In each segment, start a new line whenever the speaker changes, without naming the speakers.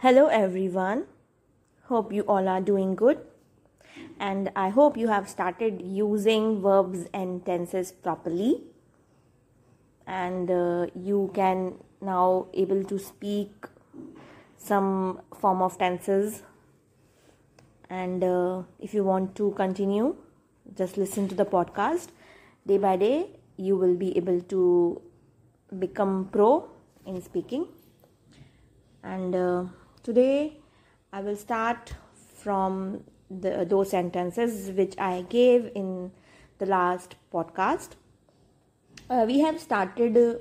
Hello, everyone. Hope you all are doing good. And I hope you have started using verbs and tenses properly. And uh, you can now able to speak some form of tenses. And uh, if you want to continue, just listen to the podcast. Day by day, you will be able to become pro in speaking. And uh, Today I will start from the, those sentences which I gave in the last podcast. Uh, we have started uh,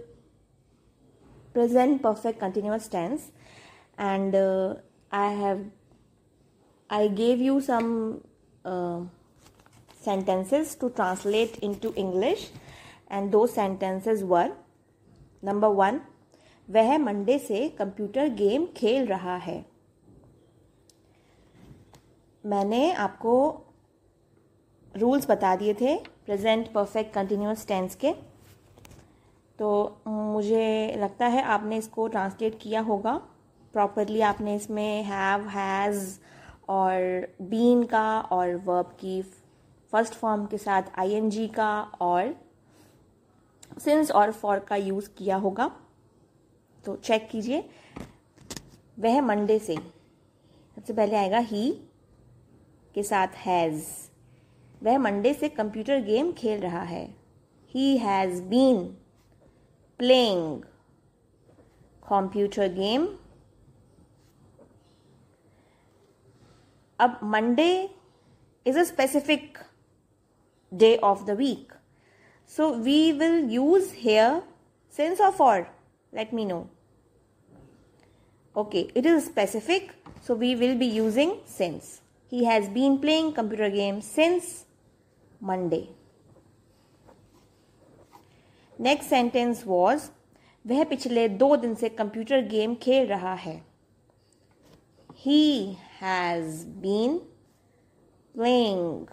present perfect continuous tense and uh, I have I gave you some uh, sentences to translate into English and those sentences were number 1 वह Monday से computer game खेल रहा है। मैंने आपको rules बता दिए थे, प्रेजेंट परफेक्ट कंटिन्यूस टेंस के। तो मुझे लगता है आपने इसको ट्रांसलेट किया होगा। प्रॉपरली आपने इसमें हैव हैज़ और बीन का और वर्ब की फ़र्स्ट फॉर्म के साथ आईएनजी का और सिंस और फॉर का यूज़ किया होगा। तो चेक कीजिए। वह मंडे से। सबसे पहले आएगा ही के साथ हैज़ वह मंडे से कंप्यूटर गेम खेल रहा है। He has been playing computer game अब Monday is a specific day of the week So we will use here since or for. Let me know. Okay, it is specific. So we will be using since. He has been playing computer games since Monday. Next sentence was वह पिछले दो दिन से computer game खेल रहा है ही has been playing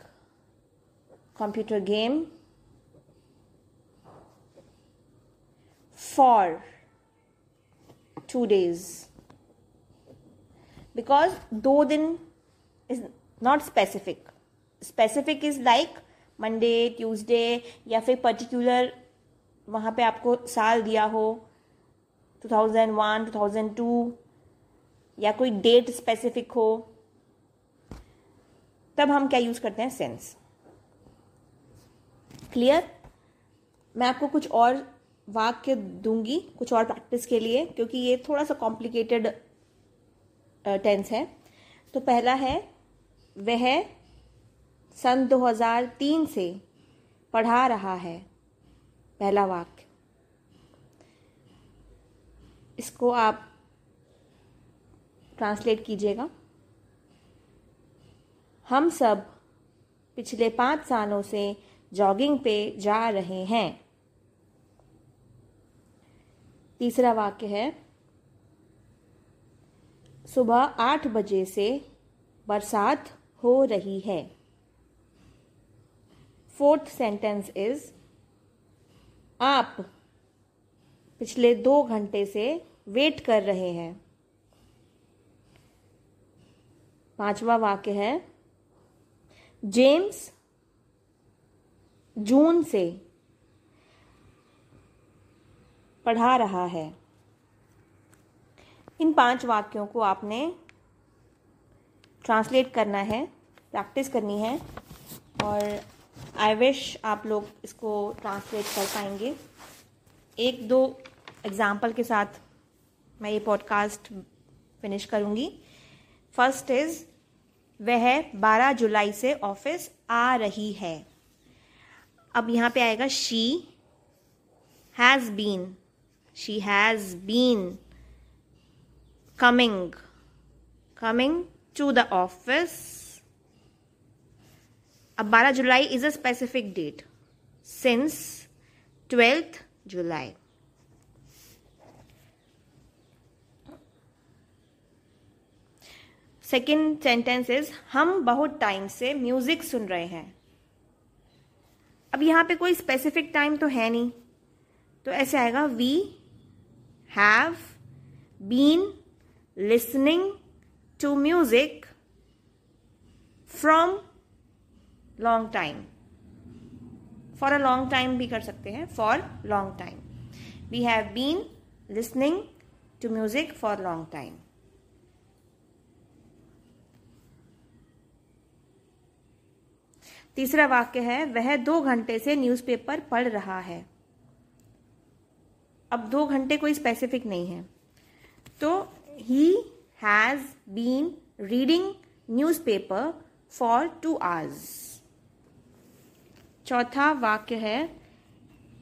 computer game for two days. Because दो दिन is not specific. Specific is like Monday Tuesday या फिर पर्टिकुलर वहाँ पे आपको साल दिया हो 2001 2002 या कोई डेट स्पेसिफिक हो, तब हम क्या यूज़ करते हैं? सेंस क्लियर मैं आपको कुछ और वाक्य दूँगी कुछ और प्रैक्टिस के लिए, क्योंकि ये थोड़ा सा कॉम्प्लिकेटेड टेंस है। तो पहला है, वह सन 2003 से पढ़ा रहा है। पहला वाक्य। इसको आप ट्रांसलेट कीजिएगा। हम सब पिछले पाँच सालों से जॉगिंग पे जा रहे हैं। तीसरा वाक्य है, सुबह आठ बजे से बरसात हो रही है। फोर्थ सेंटेंस इज़ आप पिछले दो घंटे से वेट कर रहे हैं। पांचवा वाक्य है जेम्स जून से पढ़ा रहा है। इन पाँच वाक्यों को आपने ट्रांसलेट करना है प्रैक्टिस करनी है और आई विश आप लोग इसको ट्रांसलेट कर पाएँगे। एक दो एग्ज़ाम्पल के साथ मैं ये पॉडकास्ट फिनिश करूँगी। फ़र्स्ट इज़ वह 12 जुलाई से ऑफ़िस आ रही है। अब यहाँ पे आएगा she has been she has been coming coming to the office. अब 12 जुलाई is a specific date since twelfth July second sentence is हम बहुत टाइम से म्यूज़िक सुन रहे हैं. अब यहाँ पे कोई स्पेसिफिक टाइम तो है नहीं। तो ऐसे आएगा we have been listening to music from long time for a long time भी कर सकते हैं for long time we have been listening to music for long time तीसरा वाक्य है, वह दो घंटे से न्यूज़पेपर पढ़ रहा है। अब दो घंटे कोई स्पेसिफिक नहीं है। तो he has been reading newspaper for two hours चौथा वाक्य है,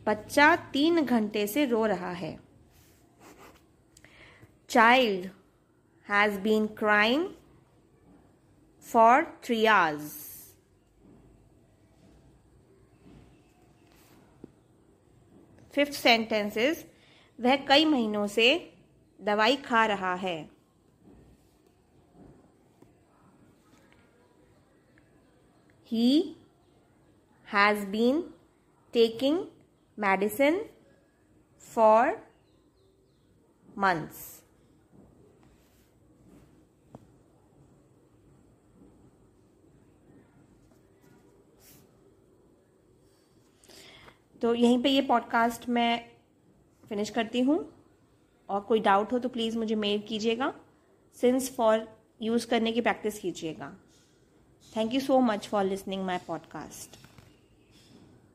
बच्चा तीन घंटे से रो रहा है। Child has been crying for three hours fifth sentence is वह कई महीनों से दवाई खा रहा है। He has been taking medicine for months तो यहीं पे ये पॉडकास्ट मैं फिनिश करती हूँ। और कोई डाउट हो तो प्लीज़ मुझे मेल कीजिएगा। सिंस फॉर यूज़ करने की प्रैक्टिस कीजिएगा। Thank you so much for listening my podcast